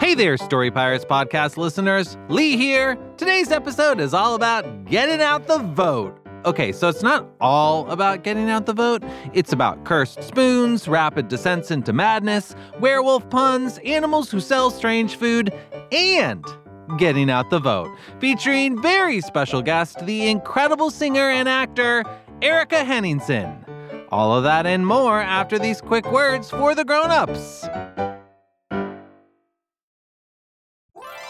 Hey there, Story Pirates podcast listeners. Lee here. Today's episode is all about getting out the vote. Okay, so it's not all about getting out the vote. It's about cursed spoons, rapid descents into madness, werewolf puns, animals who sell strange food, and getting out the vote. Featuring very special guest, the incredible singer and actor, Erica Henningsen. All of that and more after these quick words for the grown-ups.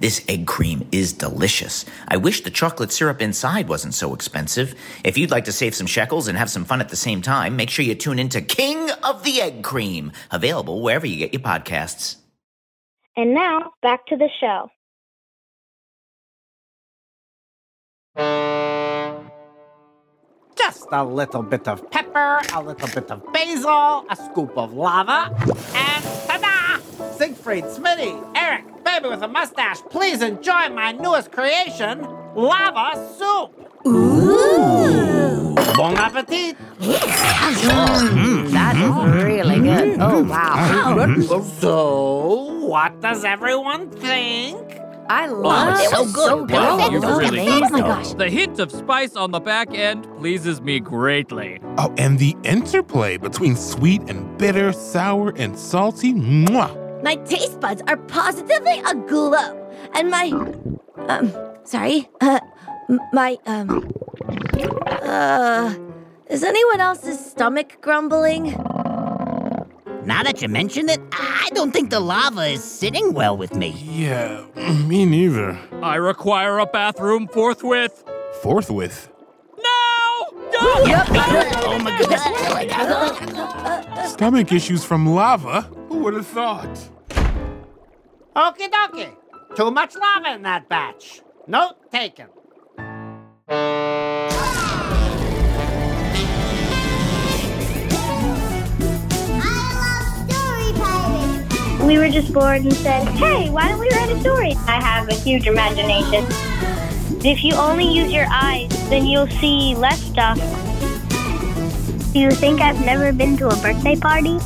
This egg cream is delicious. I wish the chocolate syrup inside wasn't so expensive. If you'd like to save some shekels and have some fun at the same time, make sure you tune in to King of the Egg Cream, available wherever you get your podcasts. And now back to the show. Just a little bit of pepper, a little bit of basil, a scoop of lava, and ta-da! Siegfried, Smitty, Eric, baby with a mustache, please enjoy my newest creation, lava soup. Ooh! Bon appetit! Mm-hmm. That is really good. Mm-hmm. Oh, wow. Mm-hmm. So, what does everyone think? I love it. so good. So good. Wow, you're really good. Oh my gosh. The hint of spice on the back end pleases me greatly. Oh, and the interplay between sweet and bitter, sour and salty. Mwah! My taste buds are positively aglow. And my. Um, sorry. Uh, my, um. Uh. Is anyone else's stomach grumbling? Now that you mention it, I don't think the lava is sitting well with me. Yeah, me neither. I require a bathroom forthwith. Forthwith. Now! Go! Oh my goodness. Stomach issues from lava? Who would have thought? Okie dokie. Too much lava in that batch. Note taken. We were just bored and said, hey, why don't we write a story? I have a huge imagination. If you only use your eyes, then you'll see less stuff. Do you think I've never been to a birthday party?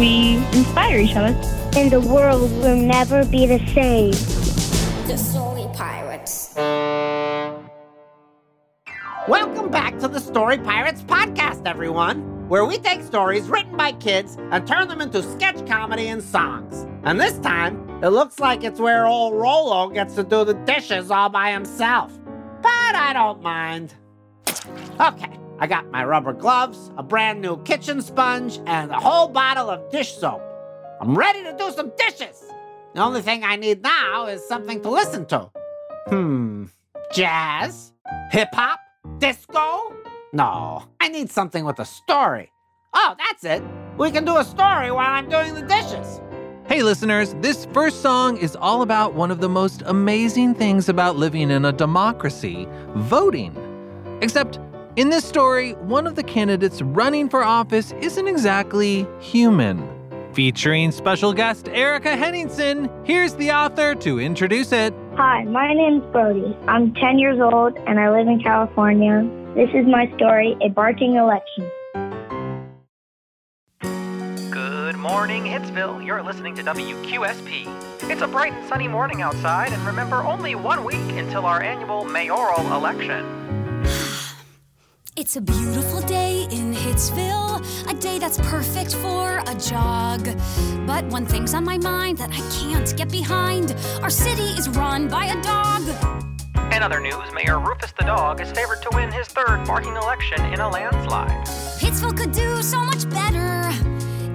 We inspire each other. And the world will never be the same. The Story Pirates. Welcome back to the Story Pirates podcast, everyone, where we take stories written by kids and turn them into sketch comedy and songs. And this time, it looks like it's where old Rolo gets to do the dishes all by himself. But I don't mind. Okay, I got my rubber gloves, a brand new kitchen sponge, and a whole bottle of dish soap. I'm ready to do some dishes. The only thing I need now is something to listen to. Hmm. Jazz? Hip hop? Disco? No, I need something with a story. Oh, that's it. We can do a story while I'm doing the dishes. Hey, listeners, this first song is all about one of the most amazing things about living in a democracy voting. Except, in this story, one of the candidates running for office isn't exactly human. Featuring special guest Erica Henningsen, here's the author to introduce it. Hi, my name's Brody. I'm 10 years old and I live in California. This is my story, A Barking Election. Good morning, Hitsville. You're listening to WQSP. It's a bright and sunny morning outside, and remember, only one week until our annual mayoral election. It's a beautiful day in Hitsville, a day that's perfect for a jog. But one thing's on my mind that I can't get behind our city is run by a dog. In other news, Mayor Rufus the dog is favored to win his third barking election in a landslide. Hitsville could do so much better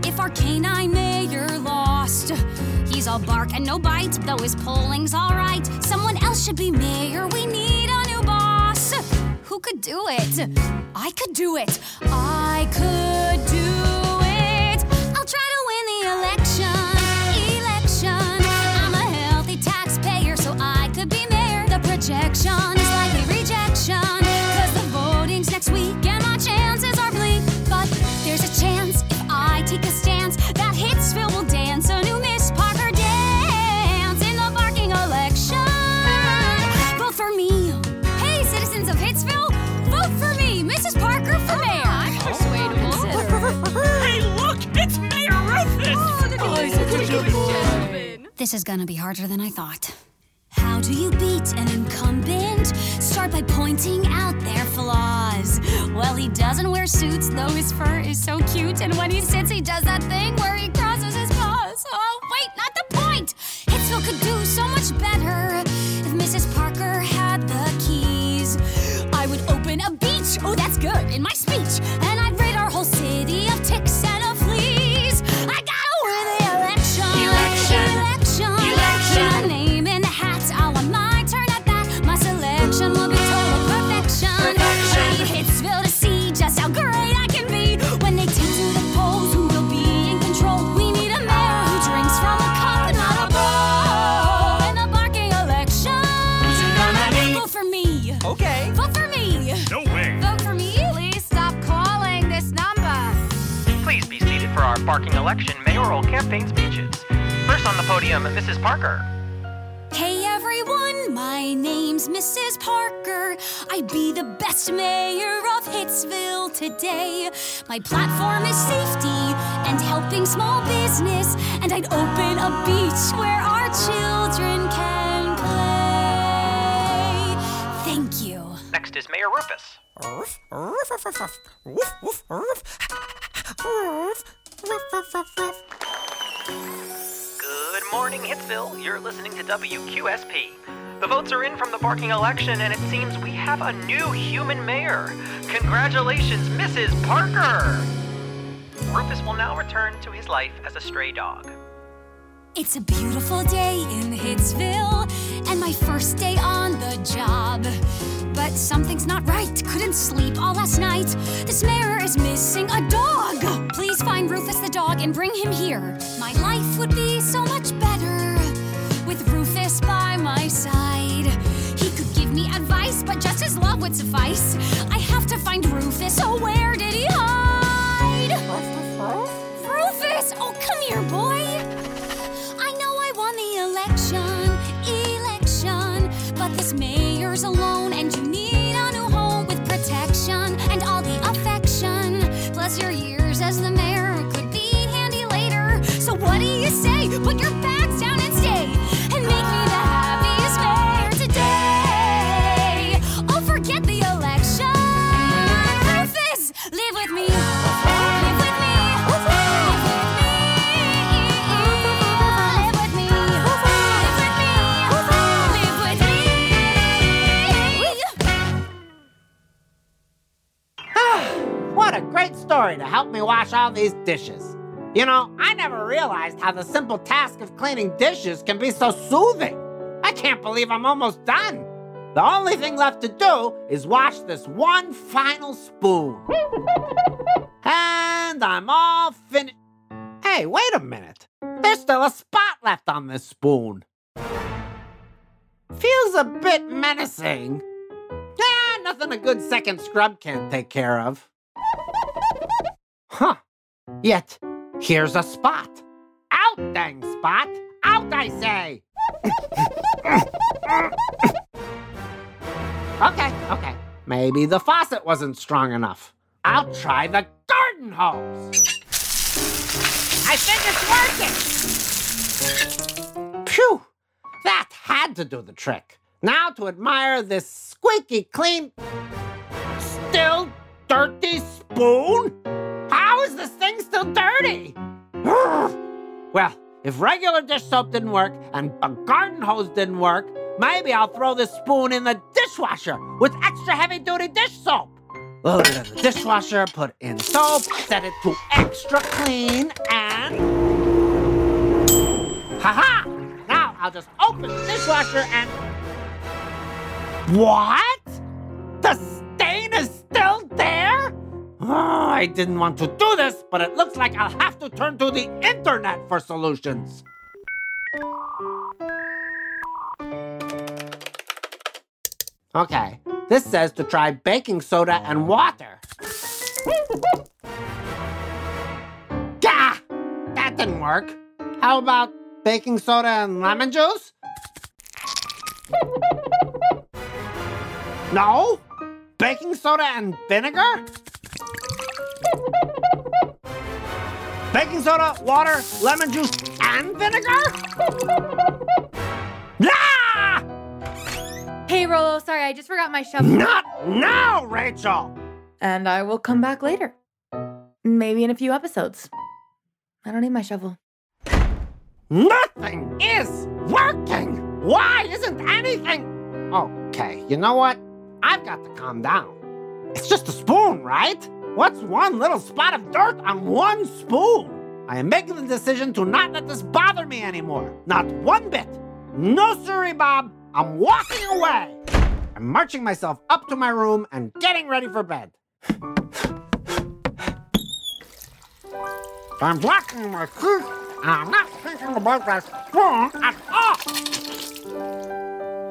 if our canine mayor lost. He's all bark and no bite, though his polling's alright. Someone else should be mayor, we need a new boss. Who could do it? I could do it. I could do it. I'll try to win the election. Election. I'm a healthy taxpayer, so I could be mayor. The projection This is gonna be harder than I thought. How do you beat an incumbent? Start by pointing out their flaws. Well, he doesn't wear suits, though his fur is so cute. And when he sits, he does that thing where he crosses campaign speeches. First on the podium, Mrs. Parker. Hey everyone, my name's Mrs. Parker. I'd be the best mayor of Hitsville today. My platform is safety and helping small business, and I'd open a beach where our children can play. Thank you. Next is Mayor Rufus. Good morning, Hitsville. You're listening to WQSP. The votes are in from the barking election, and it seems we have a new human mayor. Congratulations, Mrs. Parker! Rufus will now return to his life as a stray dog. It's a beautiful day in Hitsville, and my first day on the job. But something's not right. Couldn't sleep all last night. This mayor is missing a dog. Please find Rufus the dog and bring him here. My life would be so much better with Rufus by my side. He could give me advice, but just his love would suffice. I have to find Rufus. Oh, where did he hide? What the fuck? Rufus! Oh, come here, boy. All these dishes. You know, I never realized how the simple task of cleaning dishes can be so soothing. I can't believe I'm almost done. The only thing left to do is wash this one final spoon. And I'm all finished. Hey, wait a minute. There's still a spot left on this spoon. Feels a bit menacing. Ah, nothing a good second scrub can't take care of. Huh. Yet, here's a spot. Out, dang spot! Out, I say! okay, okay. Maybe the faucet wasn't strong enough. I'll try the garden hose. I think it's working! Phew! That had to do the trick. Now to admire this squeaky clean, still dirty spoon? Dirty? well, if regular dish soap didn't work and a garden hose didn't work, maybe I'll throw this spoon in the dishwasher with extra heavy duty dish soap. Load it in the dishwasher, put in soap, set it to extra clean, and. Haha! Now I'll just open the dishwasher and. What? The stain is still there? Oh, I didn't want to do this, but it looks like I'll have to turn to the internet for solutions. Okay, this says to try baking soda and water. Gah! That didn't work. How about baking soda and lemon juice? No? Baking soda and vinegar? Baking soda, water, lemon juice, and vinegar? Ah! Hey, Rolo, sorry, I just forgot my shovel. Not now, Rachel! And I will come back later. Maybe in a few episodes. I don't need my shovel. Nothing is working! Why isn't anything? Okay, you know what? I've got to calm down. It's just a spoon, right? What's one little spot of dirt on one spoon? I am making the decision to not let this bother me anymore. Not one bit. No, sorry, Bob. I'm walking away. I'm marching myself up to my room and getting ready for bed. I'm blocking my teeth and I'm not thinking about that spoon at all.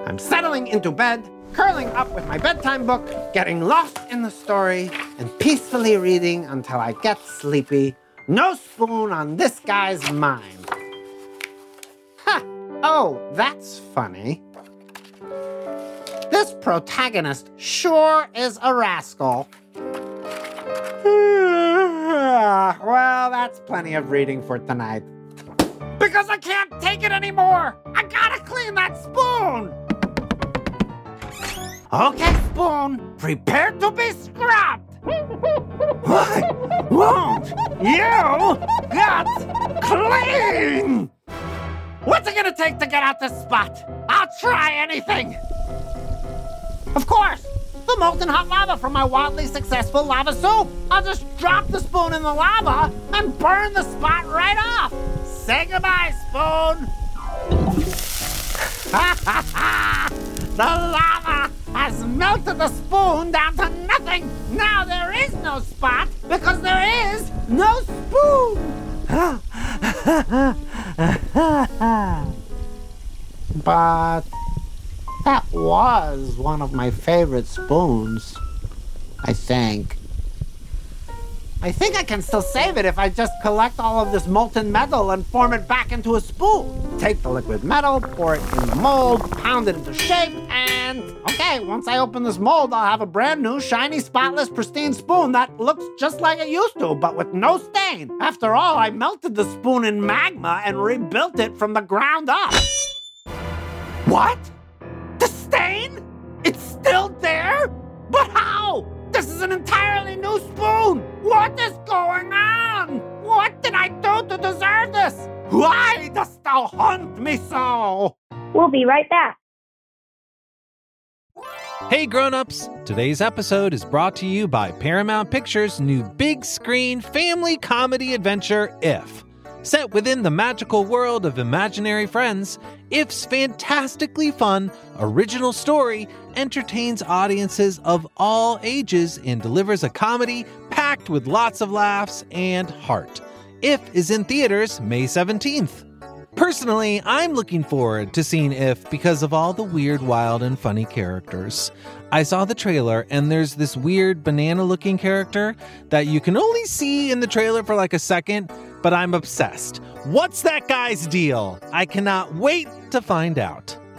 I'm settling into bed, curling up with my bedtime book, getting lost in the story, and peacefully reading until I get sleepy. No spoon on this guy's mind. Ha! Oh, that's funny. This protagonist sure is a rascal. well, that's plenty of reading for tonight. Because I can't take it anymore! I gotta clean that spoon! Okay, spoon, prepare to be scrapped! Why won't you get clean? What's it gonna take to get out this spot? I'll try anything! Of course! The molten hot lava from my wildly successful lava soup! I'll just drop the spoon in the lava and burn the spot right off! Say goodbye, spoon! Ha ha ha! The lava has melted the spoon down to nothing! Now there is no spot because there is no spoon! but that was one of my favorite spoons. I think. I think I can still save it if I just collect all of this molten metal and form it back into a spoon. Take the liquid metal, pour it in the mold, pound it into shape, and okay, once I open this mold, I'll have a brand new, shiny, spotless, pristine spoon that looks just like it used to, but with no stain. After all, I melted the spoon in magma and rebuilt it from the ground up. What? The stain? It's still there? But how? This is an entirely new spoon! What is going on? What did I do to deserve this? Why dost thou haunt me so? We'll be right back. Hey grown-ups, today's episode is brought to you by Paramount Pictures' new big screen family comedy adventure If. Set within the magical world of imaginary friends, If's fantastically fun, original story entertains audiences of all ages and delivers a comedy packed with lots of laughs and heart. If is in theaters May 17th. Personally, I'm looking forward to seeing If because of all the weird, wild, and funny characters. I saw the trailer, and there's this weird banana looking character that you can only see in the trailer for like a second, but I'm obsessed. What's that guy's deal? I cannot wait to find out.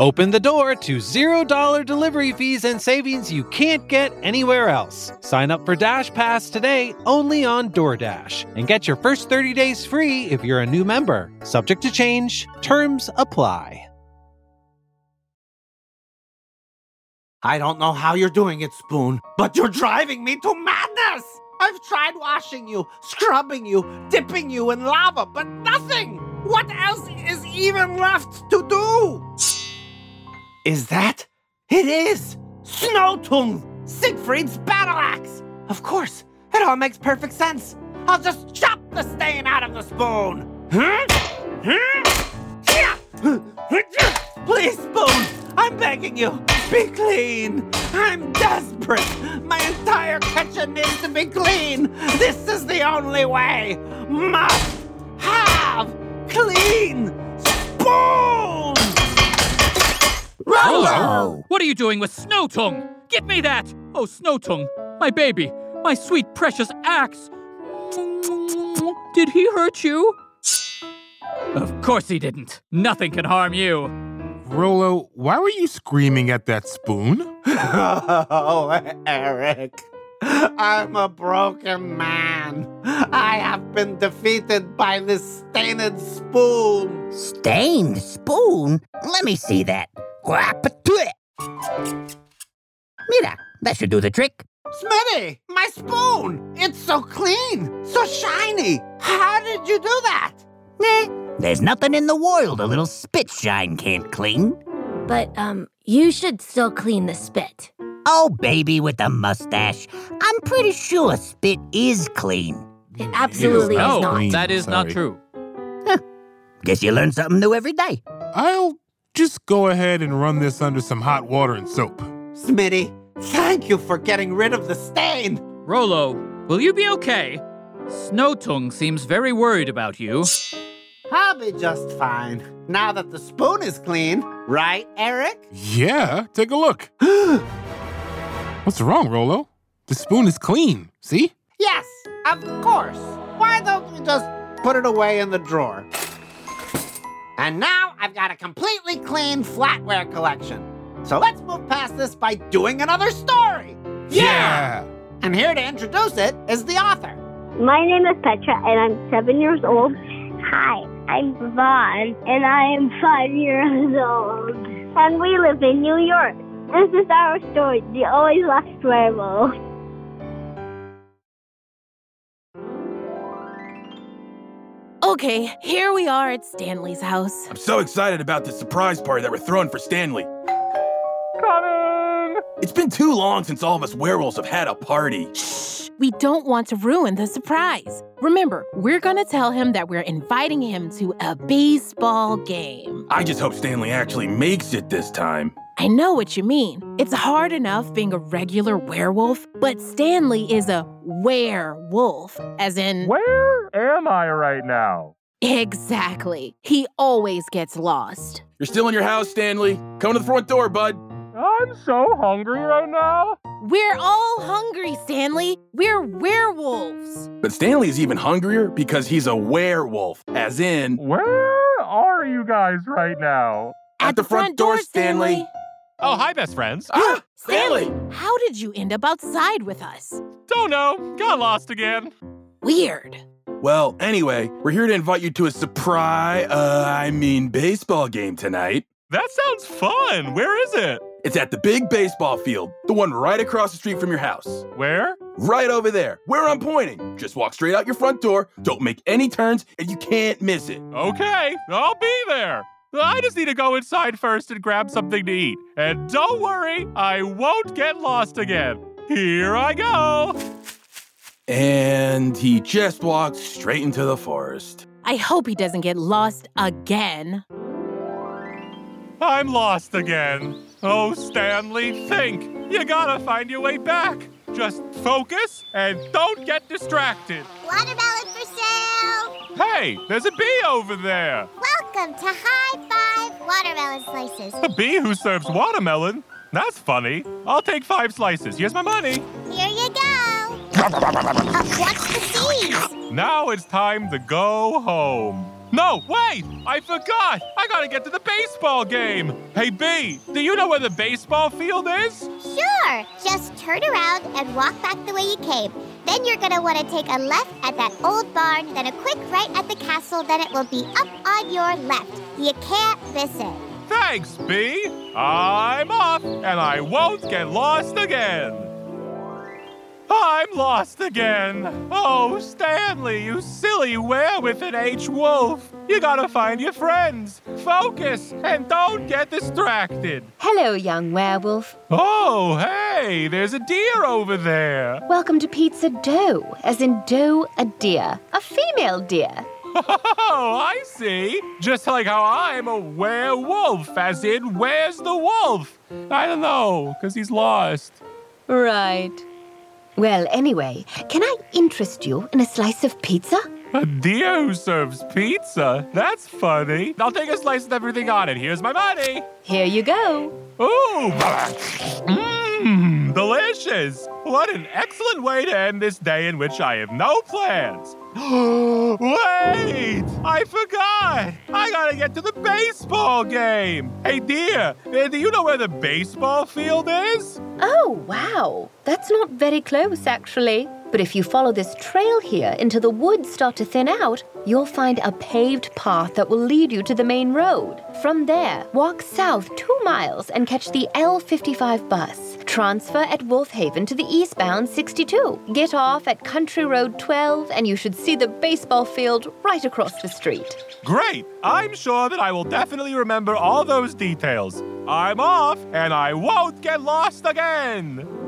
Open the door to $0 delivery fees and savings you can't get anywhere else. Sign up for Dash Pass today only on DoorDash and get your first 30 days free if you're a new member. Subject to change, terms apply. I don't know how you're doing it, Spoon, but you're driving me to madness! I've tried washing you, scrubbing you, dipping you in lava, but nothing! What else is even left to do? Is that? It is! Snowtongue! Siegfried's battle axe! Of course, it all makes perfect sense. I'll just chop the stain out of the spoon! Huh? Huh? Please, Spoon! I'm begging you, be clean! I'm desperate! My entire kitchen needs to be clean! This is the only way! Must have clean spoon! Rolo! What are you doing with Snowtongue? Give me that! Oh, Snowtongue, my baby, my sweet precious axe. Did he hurt you? Of course he didn't. Nothing can harm you. Rolo, why were you screaming at that spoon? Oh, Eric. I'm a broken man. I have been defeated by this stained spoon. Stained spoon? Let me see that. Guapatui. Mira, that should do the trick. Smitty, my spoon! It's so clean, so shiny. How did you do that? Nah, there's nothing in the world a little spit shine can't clean. But, um, you should still clean the spit. Oh, baby with the mustache. I'm pretty sure spit is clean. It absolutely is no, not. clean. that is not Sorry. true. Guess you learn something new every day. I'll just go ahead and run this under some hot water and soap. Smitty, thank you for getting rid of the stain. Rolo, will you be okay? Snowtongue seems very worried about you. I'll be just fine now that the spoon is clean. Right, Eric? Yeah, take a look. What's wrong, Rolo? The spoon is clean. See? Yes, of course. Why don't we just put it away in the drawer? And now I've got a completely clean flatware collection. So let's move past this by doing another story. Yeah! And here to introduce it is the author. My name is Petra, and I'm seven years old. Hi, I'm Vaughn, and I am five years old. And we live in New York. This is our story, The Always Lost Werewolf. Okay, here we are at Stanley's house. I'm so excited about the surprise party that we're throwing for Stanley. Coming! It's been too long since all of us werewolves have had a party. Shh, we don't want to ruin the surprise. Remember, we're gonna tell him that we're inviting him to a baseball game. I just hope Stanley actually makes it this time. I know what you mean. It's hard enough being a regular werewolf, but Stanley is a werewolf, as in. Where am I right now? Exactly. He always gets lost. You're still in your house, Stanley. Come to the front door, bud. I'm so hungry right now. We're all hungry, Stanley. We're werewolves. But Stanley's even hungrier because he's a werewolf, as in. Where are you guys right now? At, the, front, door, Stanley. Oh, hi, best friends. Ah, Stanley! How did you end up outside with us? Don't know. Got lost again. Weird. Well, anyway, we're here to invite you to a surprise, uh, I mean, baseball game tonight. That sounds fun. Where is it? It's at the big baseball field, the one right across the street from your house. Where? Right over there, where I'm pointing. Just walk straight out your front door, don't make any turns, and you can't miss it. Okay, I'll be there. I just need to go inside first and grab something to eat. And don't worry, I won't get lost again. Here I go. And he just walked straight into the forest. I hope he doesn't get lost again. I'm lost again. Oh, Stanley, think. You gotta find your way back. Just focus and don't get distracted. Watermelon for sale! Hey, there's a bee over there. Welcome to High Five Watermelon Slices. A bee who serves watermelon? That's funny. I'll take five slices. Here's my money. Here you go. Uh, watch the seeds. Now it's time to go home. No, wait! I forgot! I gotta get to the baseball game! Hey, B, do you know where the baseball field is? Sure. Just turn around and walk back the way you came. Then you're gonna want to take a left at that old barn, then a quick right at the castle, then it will be up on your left. You can't miss it. Thanks, B. I'm off, and I won't get lost again. I'm lost again. Oh, Stanley, you silly with an H wolf. You gotta find your friends. Focus and don't get distracted. Hello, young werewolf. Oh, hey, there's a deer over there. Welcome to Pizza Doe, as in doe a deer, a female deer. Oh, I see. Just like how I'm a werewolf, as in, where's the wolf? I don't know, because he's lost. Right. Well, anyway, can I interest you in a slice of pizza? A deer who serves pizza? That's funny. I'll take a slice of everything on it. Here's my money. Here you go. Ooh, mmm, delicious. What an excellent way to end this day in which I have no plans. Wait, I forgot. I gotta get to the baseball game. Hey, dear, uh, do you know where the baseball field is? Oh, wow. That's not very close, actually. But if you follow this trail here until the woods start to thin out, you'll find a paved path that will lead you to the main road. From there, walk south two miles and catch the L55 bus. Transfer at Wolfhaven to the eastbound 62. Get off at Country Road 12, and you should see the baseball field right across the street. Great. I'm sure that I will definitely remember all those details. I'm off, and I won't get lost again.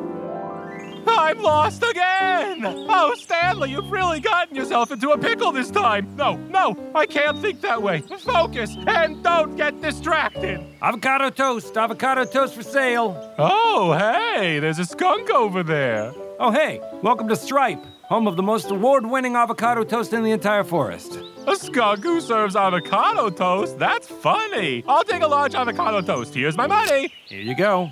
I'm lost again! Oh, Stanley, you've really gotten yourself into a pickle this time. No, no, I can't think that way. Focus and don't get distracted. Avocado toast, avocado toast for sale. Oh, hey, there's a skunk over there. Oh, hey, welcome to Stripe, home of the most award winning avocado toast in the entire forest. A skunk who serves avocado toast? That's funny. I'll take a large avocado toast. Here's my money. Here you go.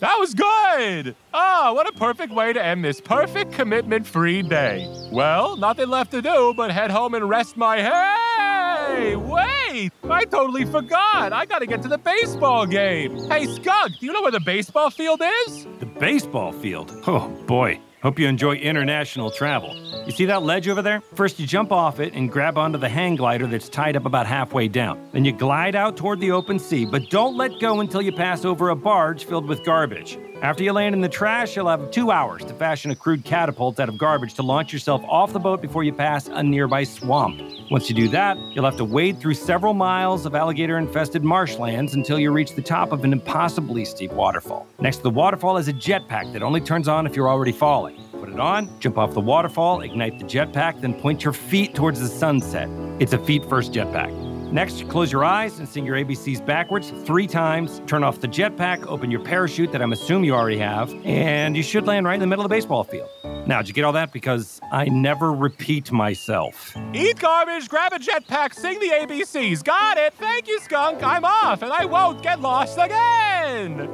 That was good. Ah, what a perfect way to end this perfect commitment free day. Well, nothing left to do but head home and rest my Hey, wait! I totally forgot. I gotta get to the baseball game. Hey, Skunk, do you know where the baseball field is? The baseball field? Oh, boy. Hope you enjoy international travel. You see that ledge over there? First, you jump off it and grab onto the hang glider that's tied up about halfway down. Then you glide out toward the open sea, but don't let go until you pass over a barge filled with garbage. After you land in the trash, you'll have two hours to fashion a crude catapult out of garbage to launch yourself off the boat before you pass a nearby swamp. Once you do that, you'll have to wade through several miles of alligator infested marshlands until you reach the top of an impossibly steep waterfall. Next to the waterfall is a jetpack that only turns on if you're already falling. Put it on, jump off the waterfall, ignite the jetpack, then point your feet towards the sunset. It's a feet first jetpack. Next, close your eyes and sing your ABCs backwards three times. Turn off the jetpack, open your parachute that I'm assuming you already have, and you should land right in the middle of the baseball field. Now, did you get all that? Because I never repeat myself. Eat garbage, grab a jetpack, sing the ABCs. Got it. Thank you, Skunk. I'm off, and I won't get lost again.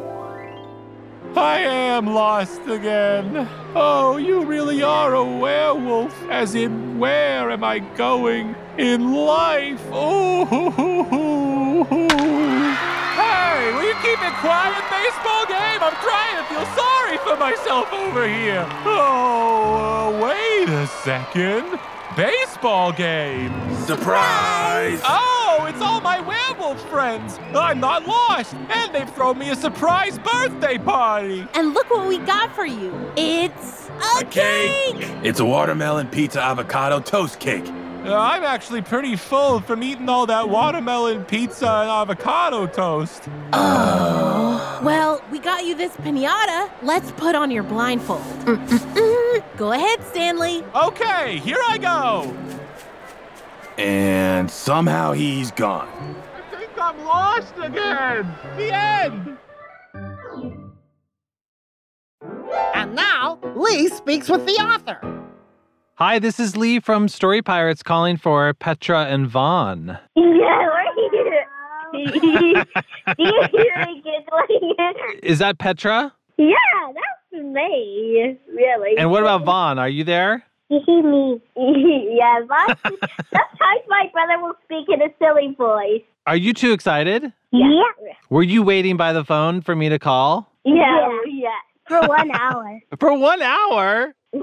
I am lost again. Oh, you really are a werewolf. As in, where am I going in life? Oh, hey, will you keep it quiet, baseball game? I'm trying to feel sorry for myself over here. Oh, uh, wait a second. Baseball game. Surprise! Oh, it's all my werewolf friends. I'm not lost, and they've thrown me a surprise birthday party. And look what we got for you. It's a, cake. It's a watermelon pizza avocado toast cake. Uh, I'm actually pretty full from eating all that watermelon pizza and avocado toast. Oh. Well, we got you this pinata. Let's put on your blindfold. Mm-mm-mm. Go ahead, Stanley. Okay, here I go. And somehow he's gone. I think I'm lost again. The end. And now, Lee speaks with the author. Hi, this is Lee from Story Pirates calling for Petra and Vaughn. Yeah, we're here. you really good one. Is that Petra? Yeah, that's me. Really. And what about Vaughn? Are you there? me? yeah, but sometimes my brother will speak in a silly voice. Are you too excited? Yeah. Were you waiting by the phone for me to call? Yeah. Yeah. For one hour. For one hour? Yeah.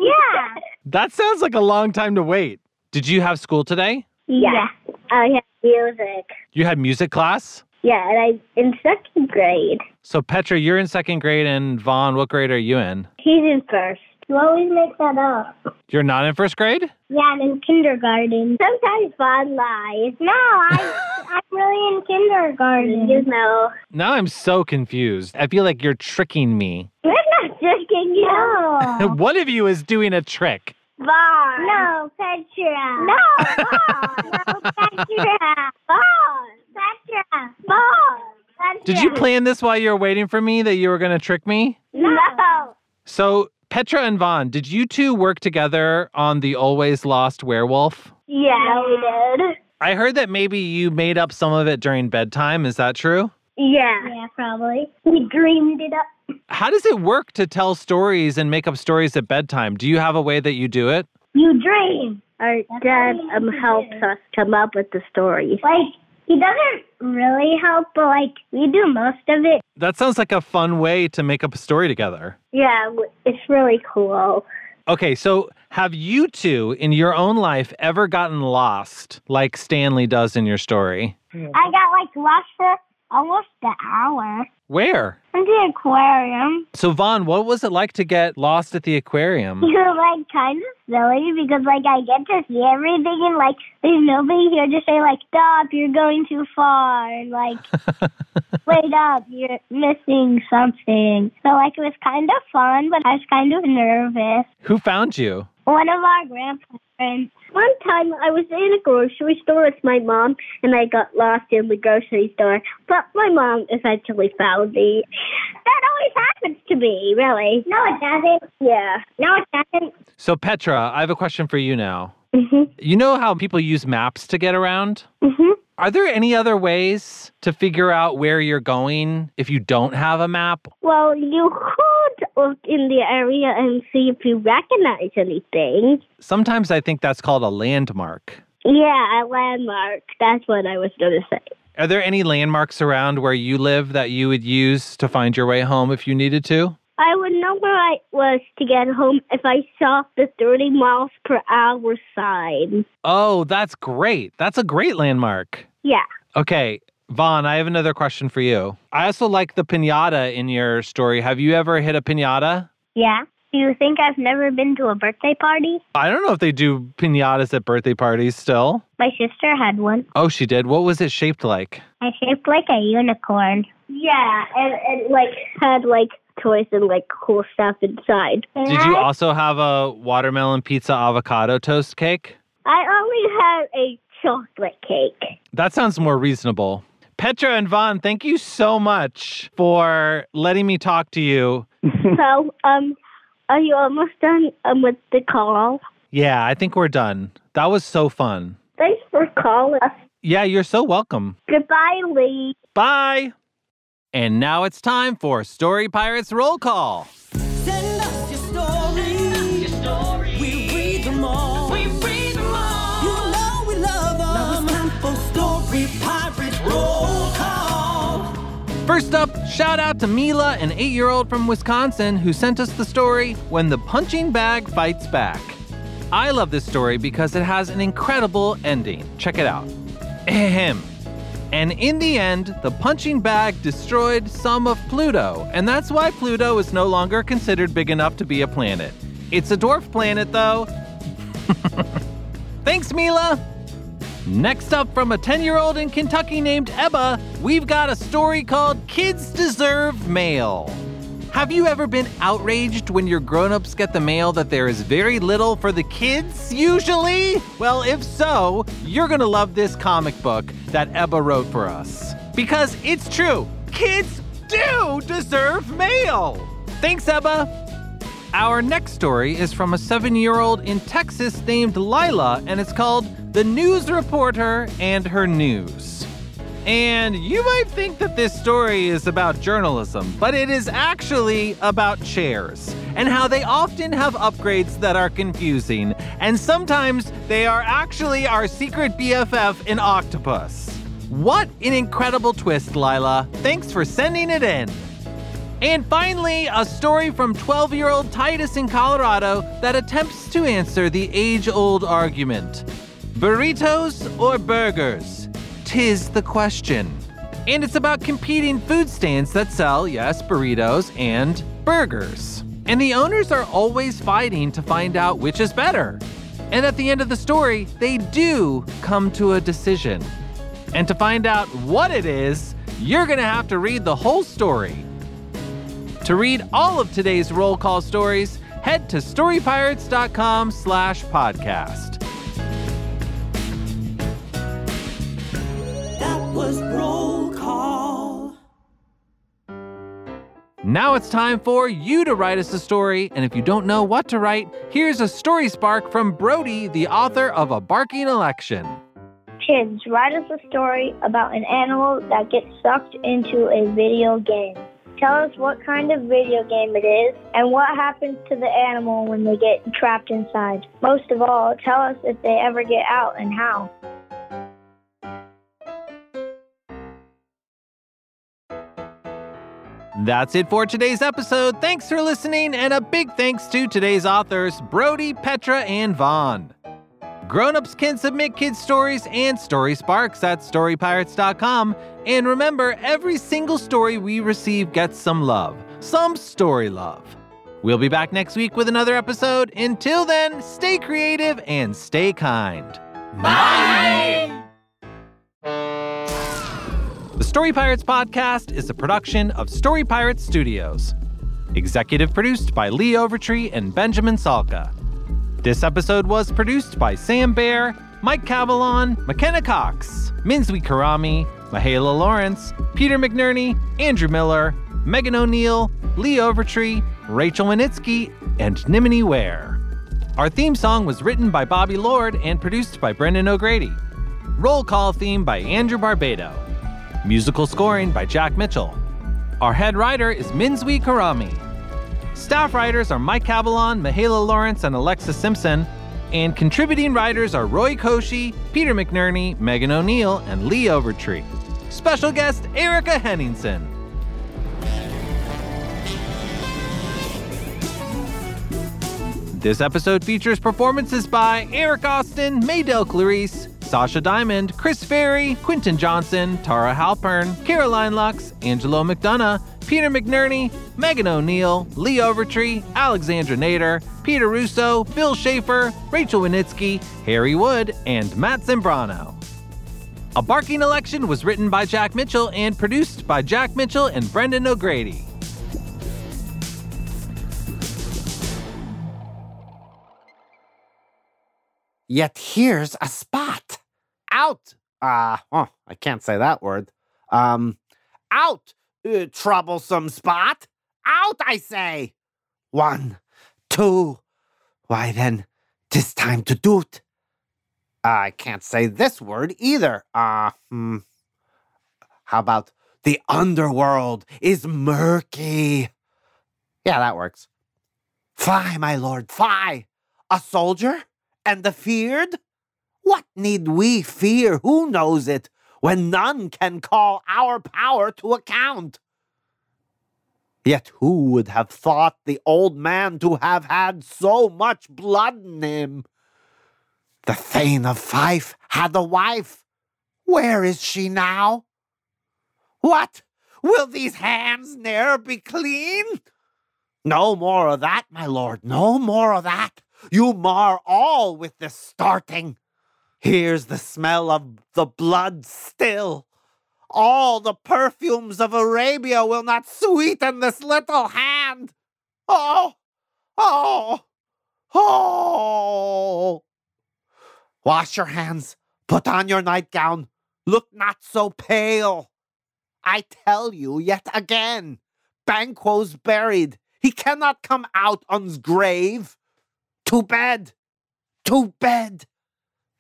That sounds like a long time to wait. Did you have school today? Yeah. I had music. You had music class? Yeah, and I in second grade. So, Petra, you're in second grade, and Vaughn, what grade are you in? He's in first. You always make that up. You're not in first grade? Yeah, I'm in kindergarten. Sometimes Vaughn lies. No, I, I'm really in kindergarten. You know. Now I'm so confused. I feel like you're tricking me. We're not tricking you. One of you is doing a trick. Vaughn. No, Petra. No, Vaughn. no, Petra. Vaughn. Petra. Vaughn. Petra. Did you plan this while you were waiting for me that you were going to trick me? No. So, Petra and Vaughn, did you two work together on the Always Lost Werewolf? Yeah, we did. I heard that maybe you made up some of it during bedtime. Is that true? Yeah. Yeah, probably. We dreamed it up. How does it work to tell stories and make up stories at bedtime? Do you have a way that you do it? You dream. Our dad um helps us come up with the stories. Like he doesn't really help, but like we do most of it. That sounds like a fun way to make up a story together. Yeah, it's really cool. Okay, so have you two in your own life ever gotten lost like Stanley does in your story? Hmm. I got like lost for almost an hour. Where? In the aquarium. So, Vaughn, what was it like to get lost at the aquarium? You're like kind of silly because like I get to see everything and like there's nobody here to say like stop, you're going too far and like wait up, you're missing something. So like it was kind of fun, but I was kind of nervous. Who found you? One of our grandparents. One time I was in a grocery store with my mom and I got lost in the grocery store, but my mom eventually found me. That always happens to me, really. No, it doesn't. Yeah. No, it doesn't. So, Petra, I have a question for you now. Mm-hmm. You know how people use maps to get around? Mm-hmm. Are there any other ways to figure out where you're going if you don't have a map? Well, you could look in the area and see if you recognize anything. Sometimes I think that's called a landmark. Yeah, a landmark. That's what I was going to say. Are there any landmarks around where you live that you would use to find your way home if you needed to? I would know where I was to get home if I saw the 30 miles per hour sign. Oh, that's great. That's a great landmark. Yeah. Okay, Vaughn, I have another question for you. I also like the pinata in your story. Have you ever hit a pinata? Yeah. Do you think I've never been to a birthday party? I don't know if they do pinatas at birthday parties still. My sister had one. Oh, she did. What was it shaped like? I shaped like a unicorn. Yeah, and it like had like toys and like cool stuff inside. Did you also have a watermelon pizza avocado toast cake? I only had a chocolate cake. That sounds more reasonable. Petra and Vaughn, thank you so much for letting me talk to you. so, um, are you almost done um, with the call? Yeah, I think we're done. That was so fun. Thanks for calling us. Yeah, you're so welcome. Goodbye, Lee. Bye. And now it's time for Story Pirates Roll Call. Send us your stories. We read them all. We read them all. You know we love them. Now it's time for Story Pirates Roll Call. First up, shout out to Mila, an eight year old from Wisconsin, who sent us the story When the Punching Bag Fights Back. I love this story because it has an incredible ending. Check it out. Ahem. And in the end, the punching bag destroyed some of Pluto, and that's why Pluto is no longer considered big enough to be a planet. It's a dwarf planet, though. Thanks, Mila! Next up, from a 10 year old in Kentucky named Ebba, we've got a story called Kids Deserve Mail. Have you ever been outraged when your grown-ups get the mail that there is very little for the kids, usually? Well, if so, you're gonna love this comic book that Ebba wrote for us. Because it's true, kids do deserve mail! Thanks, Ebba! Our next story is from a seven year old in Texas named Lila, and it's called The News Reporter and Her News. And you might think that this story is about journalism, but it is actually about chairs and how they often have upgrades that are confusing. And sometimes they are actually our secret BFF in Octopus. What an incredible twist, Lila. Thanks for sending it in. And finally, a story from 12 year old Titus in Colorado that attempts to answer the age old argument burritos or burgers? Tis the question. And it's about competing food stands that sell, yes, burritos and burgers. And the owners are always fighting to find out which is better. And at the end of the story, they do come to a decision. And to find out what it is, you're gonna have to read the whole story. To read all of today's roll call stories, head to storypirates.com Now it's time for you to write us a story, and if you don't know what to write, here's a story spark from Brody, the author of A Barking Election. Kids, write us a story about an animal that gets sucked into a video game. Tell us what kind of video game it is and what happens to the animal when they get trapped inside. Most of all, tell us if they ever get out and how. That's it for today's episode. Thanks for listening, and a big thanks to today's authors, Brody, Petra, and Vaughn. Grown-ups can submit kids' stories and story sparks at storypirates.com. And remember, every single story we receive gets some love, some story love. We'll be back next week with another episode. Until then, stay creative and stay kind. Bye. Story Pirates podcast is a production of Story Pirates Studios. Executive produced by Lee Overtree and Benjamin Salka. This episode was produced by Sam Bear, Mike Cavalon, McKenna Cox, Minsui Karami, Mahala Lawrence, Peter McNerney, Andrew Miller, Megan O'Neill, Lee Overtree, Rachel Wenitsky, and Nimini Ware. Our theme song was written by Bobby Lord and produced by Brendan O'Grady. Roll call theme by Andrew Barbado. Musical scoring by Jack Mitchell. Our head writer is Minsui Karami. Staff writers are Mike Cavalon, Mahala Lawrence, and Alexa Simpson. And contributing writers are Roy Koshy, Peter McNerney, Megan O'Neill, and Lee Overtree. Special guest Erica Henningsen. This episode features performances by Eric Austin, Maydell Clarice, Sasha Diamond, Chris Ferry, Quinton Johnson, Tara Halpern, Caroline Lux, Angelo McDonough, Peter McNerney, Megan O'Neill, Lee Overtree, Alexandra Nader, Peter Russo, Bill Schaefer, Rachel Wenitsky, Harry Wood, and Matt Zimbrano. A Barking Election was written by Jack Mitchell and produced by Jack Mitchell and Brendan O'Grady. Yet here's a spot. Out. Uh, oh, I can't say that word. Um, out, uh, troublesome spot. Out, I say. One, two. Why then, tis time to do't. I can't say this word either. Uh, hmm. How about the underworld is murky? Yeah, that works. Fly, my lord, fly. A soldier? And the feared? What need we fear? Who knows it? When none can call our power to account. Yet who would have thought the old man to have had so much blood in him? The Thane of Fife had a wife. Where is she now? What? Will these hands ne'er be clean? No more of that, my lord, no more of that. You mar all with this starting. Here's the smell of the blood still. All the perfumes of Arabia will not sweeten this little hand. Oh, oh, oh. Wash your hands, put on your nightgown, look not so pale. I tell you yet again, Banquo's buried. He cannot come out on's grave. To bed! To bed!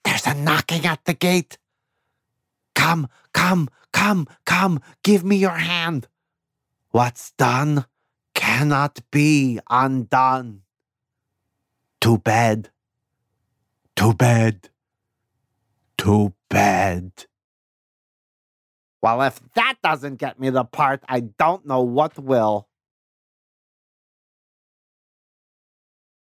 There's a knocking at the gate. Come, come, come, come, give me your hand. What's done cannot be undone. To bed. To bed. To bed. Well, if that doesn't get me the part, I don't know what will.